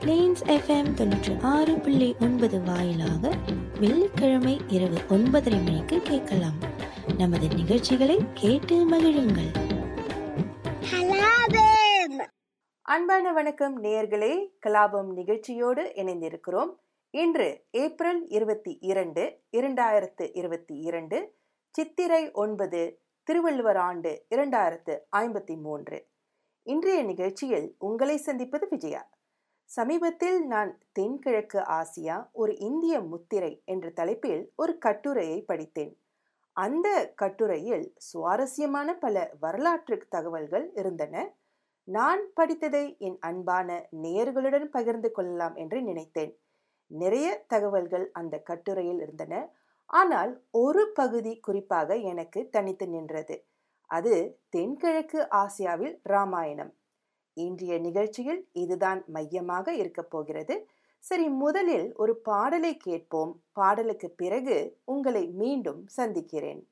Planes FM தொண்ணூற்றி ஆறு புள்ளி ஒன்பது வாயிலாக வெள்ளிக்கிழமை இரவு ஒன்பதரை மணிக்கு கேட்கலாம். நமது நிகழ்ச்சிகளை கேட்டு மகிழுங்கள். அன்பான வணக்கம் நேயர்களே கலாபம் நிகழ்ச்சியோடு இணைந்திருக்கிறோம். இன்று ஏப்ரல் இருபத்தி இரண்டு இரண்டாயிரத்து இருபத்தி இரண்டு சித்திரை ஒன்பது திருவள்ளுவர் ஆண்டு இரண்டாயிரத்து ஐம்பத்தி மூன்று. இன்றைய நிகழ்ச்சியில் உங்களை சந்திப்பது விஜயா. சமீபத்தில் நான் தென்கிழக்கு ஆசியா ஒரு இந்திய முத்திரை என்ற தலைப்பில் ஒரு கட்டுரையை படித்தேன். அந்த கட்டுரையில் சுவாரஸ்யமான பல வரலாற்று தகவல்கள் இருந்தன. நான் படித்ததை என் அன்பான நேயர்களுடன் பகிர்ந்து கொள்ளலாம் என்று நினைத்தேன். நிறைய தகவல்கள் அந்த கட்டுரையில் இருந்தன. ஆனால் ஒரு பகுதி குறிப்பாக எனக்கு தனித்து நின்றது. அது தென்கிழக்கு ஆசியாவில் ராமாயணம். இன்றைய நிகழ்ச்சியில் இதுதான் மையமாக இருக்கப் போகிறது. சரி முதலில் ஒரு பாடலை கேட்போம். பாடலுக்கு பிறகு உங்களை மீண்டும் சந்திக்கிறேன்.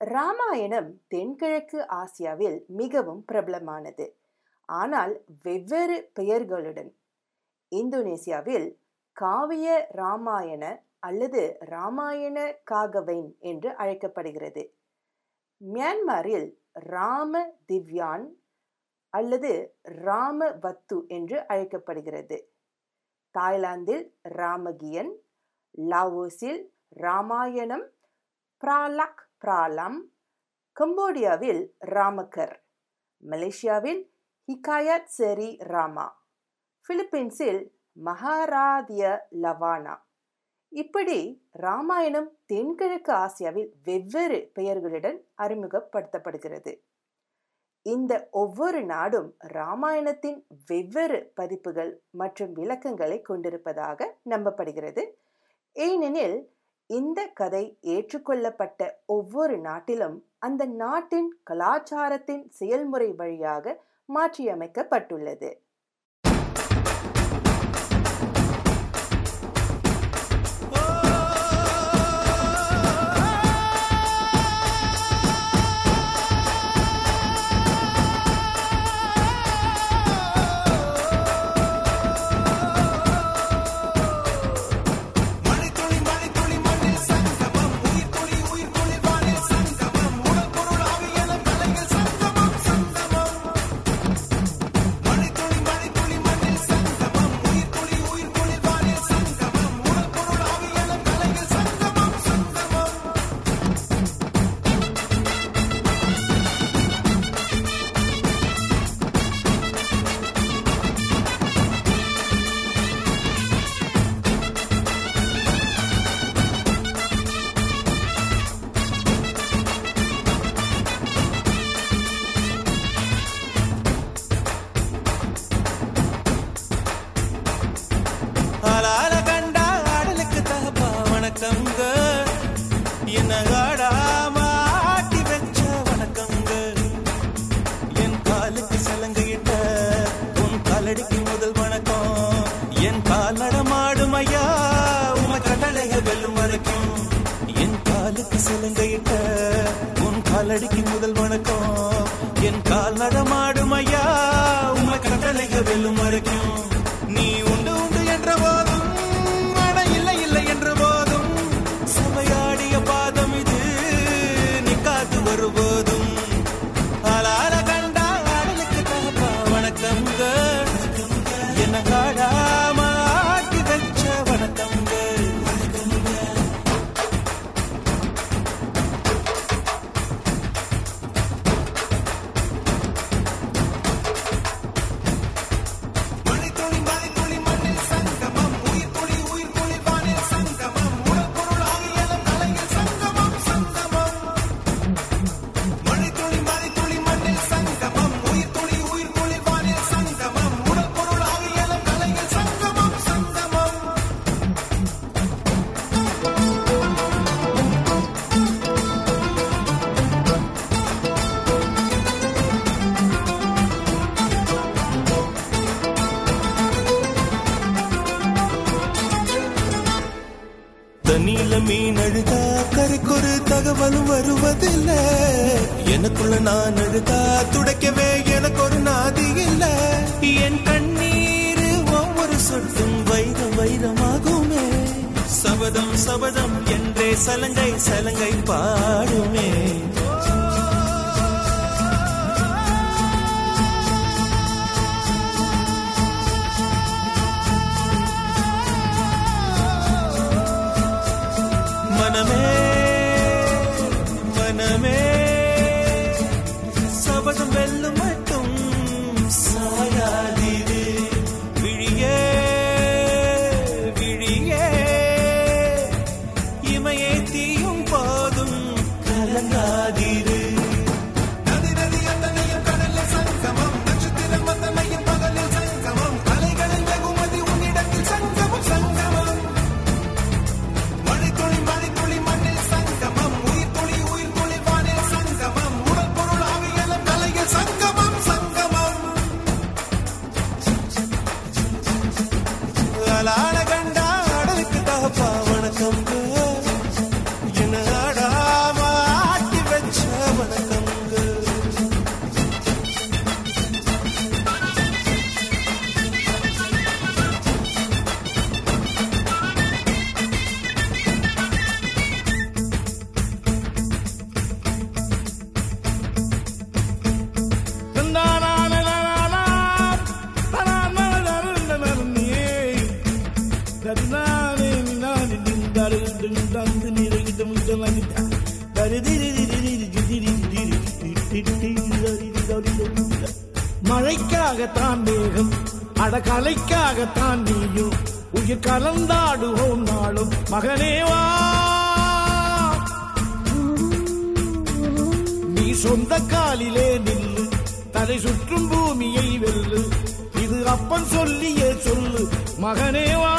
ராமாயணம் தென்கிழக்கு ஆசியாவில் மிகவும் பிரபலமானது. ஆனால் வெவ்வேறு பெயர்களுடன் இந்தோனேசியாவில் காவிய ராமாயண அல்லது ராமாயண காகவைன் என்று அழைக்கப்படுகிறது. மியான்மரில் ராம திவ்யான் அல்லது ராம வத்து என்று அழைக்கப்படுகிறது. தாய்லாந்தில் ராமகியன் லாவோஸில் ராமாயணம் பிராலக் பிராலம் கம்போடியாவில் ராமகர் மலேசியாவில் ஹிகாயத் செரி ராமா பிலிப்பீன்ஸில் மகாராதிய லவானா. இப்படி ராமாயணம் தென்கிழக்கு ஆசியாவில் வெவ்வேறு பெயர்களுடன் அறிமுகப்படுத்தப்படுகிறது. இந்த ஒவ்வொரு நாடும் ராமாயணத்தின் வெவ்வேறு பதிப்புகள் மற்றும் விளக்கங்களை கொண்டிருப்பதாக நம்பப்படுகிறது. ஏனெனில் இந்த கதை ஏற்றுக்கொள்ளப்பட்ட ஒவ்வொரு நாட்டிலும் அந்த நாட்டின் கலாச்சாரத்தின் செயல்முறை வழியாக மாற்றியமைக்கப்பட்டுள்ளது. காலடிக்கு முதல் வணக்கம். என் கால் நடமாடும் ஐயா. உமை கட்டளைக வெல்லும் வரைக்கும். நீல மீன் அழுதா? கருக்கொரு தகவலும் வருவதில்ல. எனக்குள்ள நான் அழுதா? துடைக்கவே எனக்கு ஒரு நாதி இல்ல. என் கண்ணீர் ஒவ்வொரு சொட்டும் வைர வைரமாகுமே. சபதம் சபதம் என்றே சலங்கை சலங்கை பாடுமே. மனமே மனமே. சபதம் வெல்லும் மட்டும் சாயாதிரு விழியே விழியே. இமையை தீயும் போதும் கலங்காதிரு கலைக்காகத்தான் நீயும் உயிர் கலந்தாடுவோம் நாளும். மகனேவா நீ சொந்த காலிலே நில்லு. தலை சுற்றும் பூமியை வெல்லு. இது அப்பன் சொல்லியே சொல்லு. மகனேவா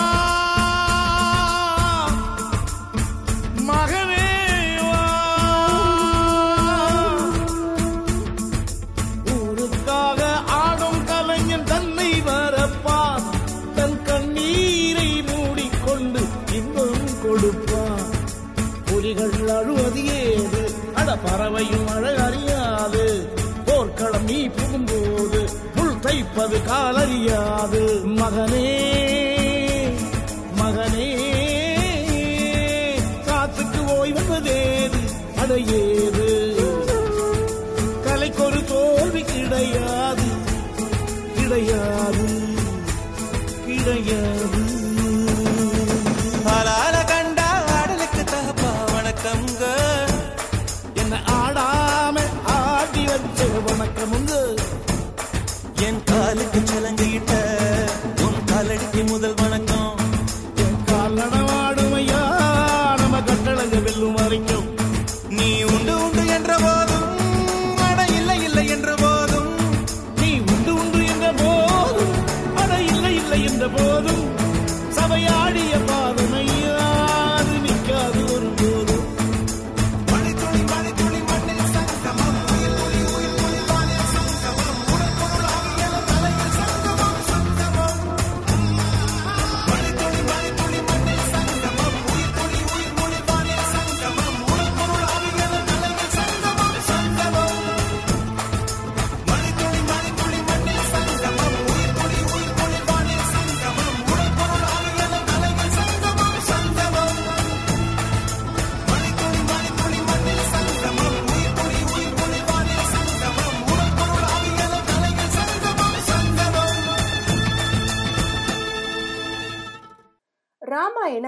பறவையும் அழ அறியாது. போர்க்களம் நீ புகும்போது புல் தைப்பது காலறியாது. மகனே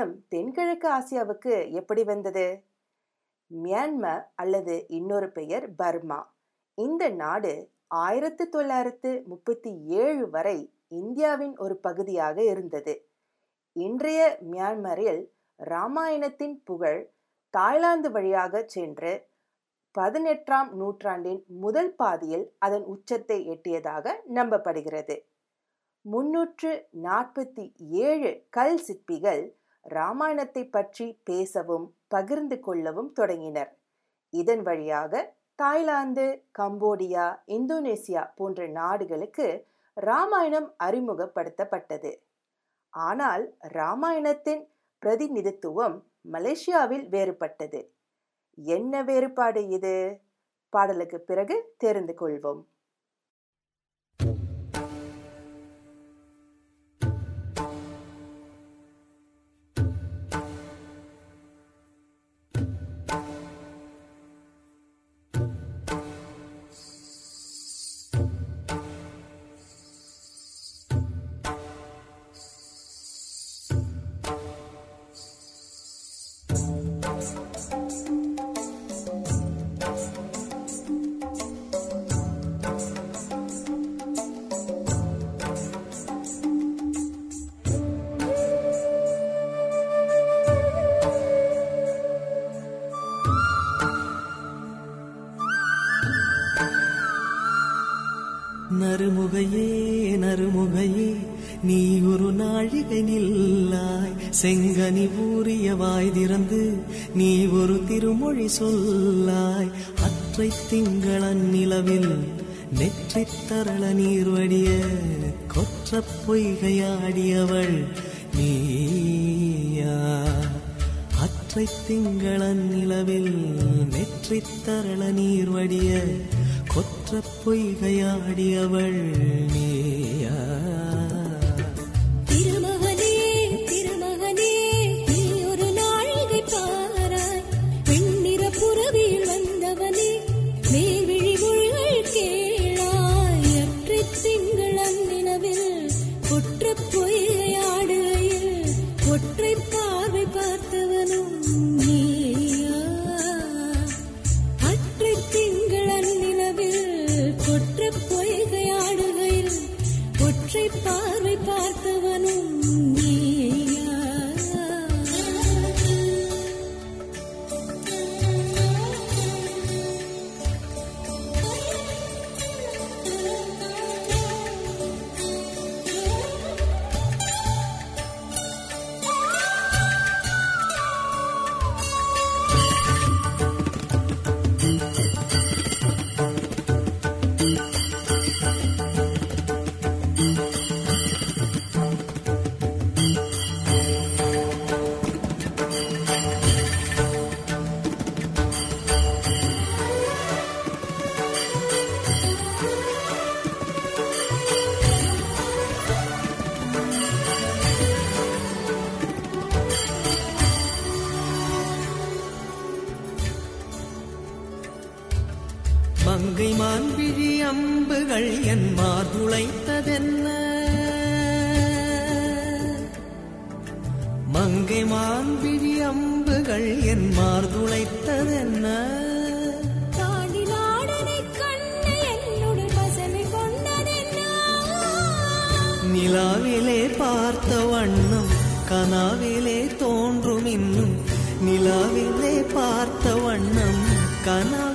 எண்ணம் தென்கிழக்கு ஆசியாவுக்கு எப்படி வந்தது? மியான்மர் அல்லது இன்னொரு பெயர் பர்மா. இந்த நாடு ஆயிரத்து தொள்ளாயிரத்து முப்பத்தி ஏழு வரை இந்தியாவின் ஒரு பகுதியாக இருந்தது. இன்றைய மியான்மரில் ராமாயணத்தின் புகழ் தாய்லாந்து வழியாக சென்று பதினெட்டாம் நூற்றாண்டின் முதல் பாதியில் அதன் உச்சத்தை எட்டியதாக நம்பப்படுகிறது. முன்னூற்று நாற்பத்தி ஏழு கல் சிற்பிகள் ராமாயணத்தை பற்றி பேசவும் பகிர்ந்து கொள்ளவும் தொடங்கினர். இதன் வழியாக தாய்லாந்து கம்போடியா இந்தோனேசியா போன்ற நாடுகளுக்கு ராமாயணம் அறிமுகப்படுத்தப்பட்டது. ஆனால் ராமாயணத்தின் பிரதிநிதித்துவம் மலேசியாவில் வேறுபட்டது. என்ன வேறுபாடு இது? பாடலுக்கு பிறகு தெரிந்து கொள்வோம். செங்கனி பூரியவாய் வாய் திறந்து நீ ஒரு திருமொழி சொல்லாய். அற்றை திங்களன் நிலவில் நெற்றி தரள நீர் வடிய கொற்ற பொய்கையாடியவள் நீயா. அற்றை திங்களன் நிலவில் நெற்றி தரள நீர் வடிய கொற்ற பொய்கையாடியவள் நீயா. என் மார்புளைத்ததென்ன மங்கை மான்விழி அம்புகள் என் கொண்டதென்ன? நிலாவிலே பார்த்த வண்ணம் கனாவிலே தோன்றும் இன்னும். நிலாவிலே பார்த்த வண்ணம் கனாவிலே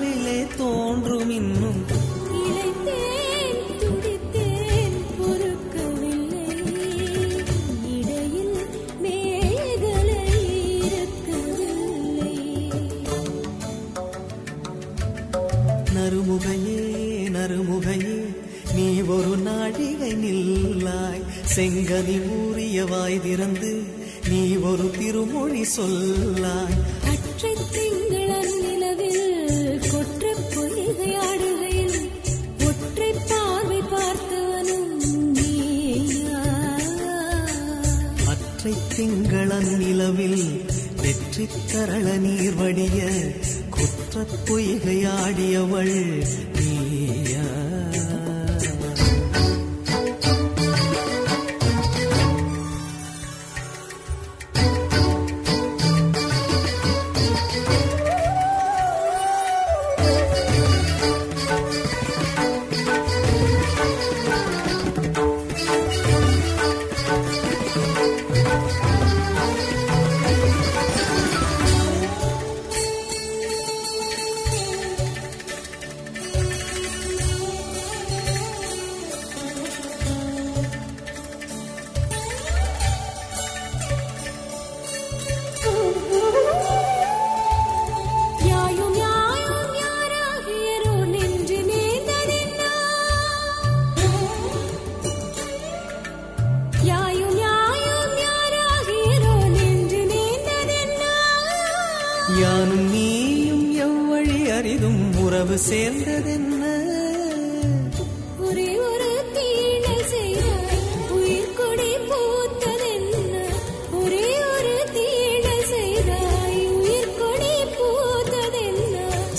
செங்கனி ஊறிய வாய் திறந்து நீ ஒரு திருமொழி சொல்லாய். அற்றை திங்களன் நிலவில் கொற்ற பொய்கையாடுகையில் ஒற்றை பார்வை பார்த்தவனும் அற்றை திங்களன் நிலவில் வெற்றி தரள நீர் வடிய குற்றப் பொய்கையாடியவள்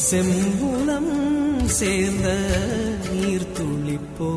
செம்புளம் சேர்ந்த நீர் துளிப்போ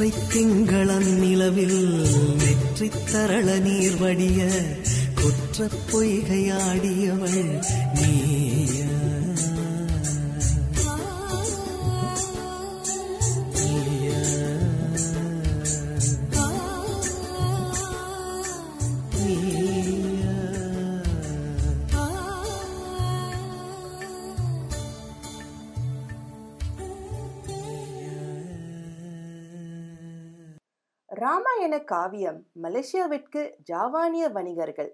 அற்றை திங்களன் நிலவில் நெற்றி தரள நீர் வடிய குற்றப் பொய்கையாடியவள் என காவியம் மலேசியாவிற்கு ஜாவானிய வணிகர்கள்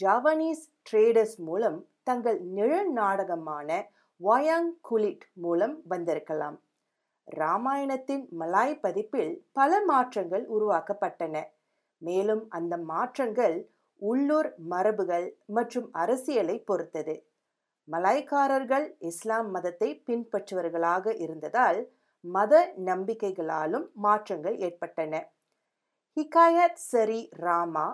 ஜாவானீஸ் ட்ரேடர்ஸ் மூலம் தங்கள் நிழல் நாடகமான வாயாங் குலிட் மூலம் வந்திருக்கலாம். ராமாயணத்தின் மலாய் பதிப்பில் பல மாற்றங்கள் உருவாக்கப்பட்டன. மேலும் அந்த மாற்றங்கள் உள்ளூர் மரபுகள் மற்றும் அரசியலை பொறுத்தது. மலாய்க்காரர்கள் இஸ்லாம் மதத்தை பின்பற்றுவர்களாக இருந்ததால் மத நம்பிக்கைகளாலும் மாற்றங்கள் ஏற்பட்டன. ஹிகாயத் சரி ராமா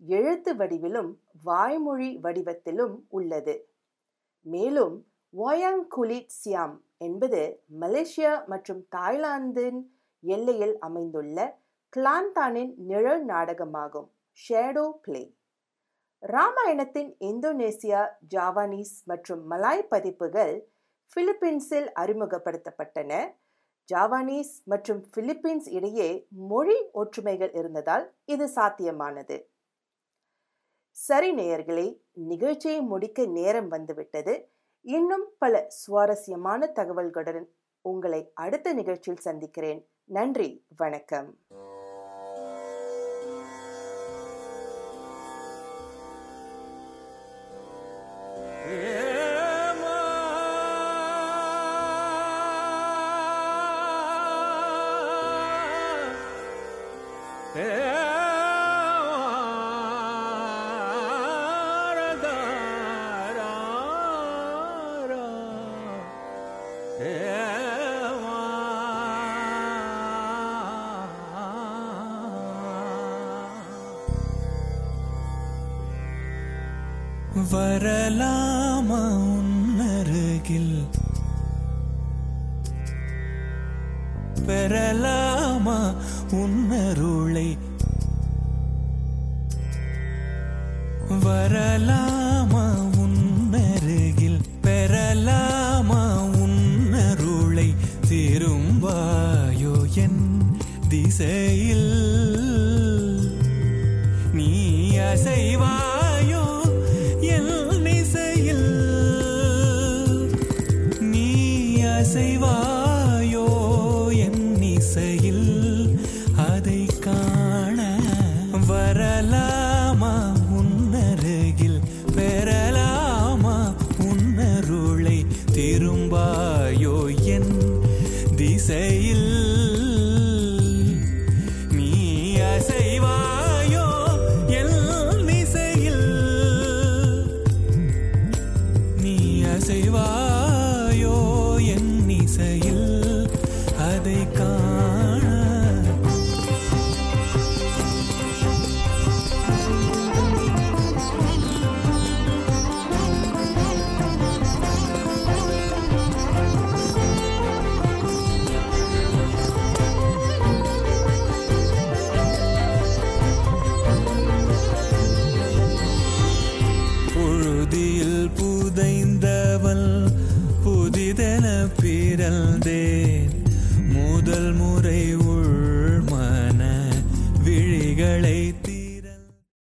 எழுத்து வடிவிலும் வாய்மொழி வடிவத்திலும் உள்ளது. மேலும் வாயாங் குலிட் சியாம் என்பது மலேசியா மற்றும் தாய்லாந்தின் எல்லையில் அமைந்துள்ள கிளாந்தானின் நிழல் நாடகமாகும் ஷேடோ பிளே. ராமாயணத்தின் இந்தோனேசியா ஜாவானீஸ் மற்றும் மலாய் பதிப்புகள் பிலிப்பீன்ஸில் அறிமுகப்படுத்தப்பட்டன. ஜாவானீஸ் மற்றும் பிலிப்பீன்ஸ் இடையே மொழி ஒற்றுமைகள் இருந்ததால் இது சாத்தியமானது. சரி நேயர்களே நிகழ்ச்சியை முடிக்க நேரம் வந்துவிட்டது. இன்னும் பல சுவாரஸ்யமான தகவல்களுடன் உங்களை அடுத்த நிகழ்ச்சியில் சந்திக்கிறேன். நன்றி வணக்கம். வரலாமா உன்னருகில்? பெறலாமா உன்னருளை? திரும்பாயோ என் திசையில்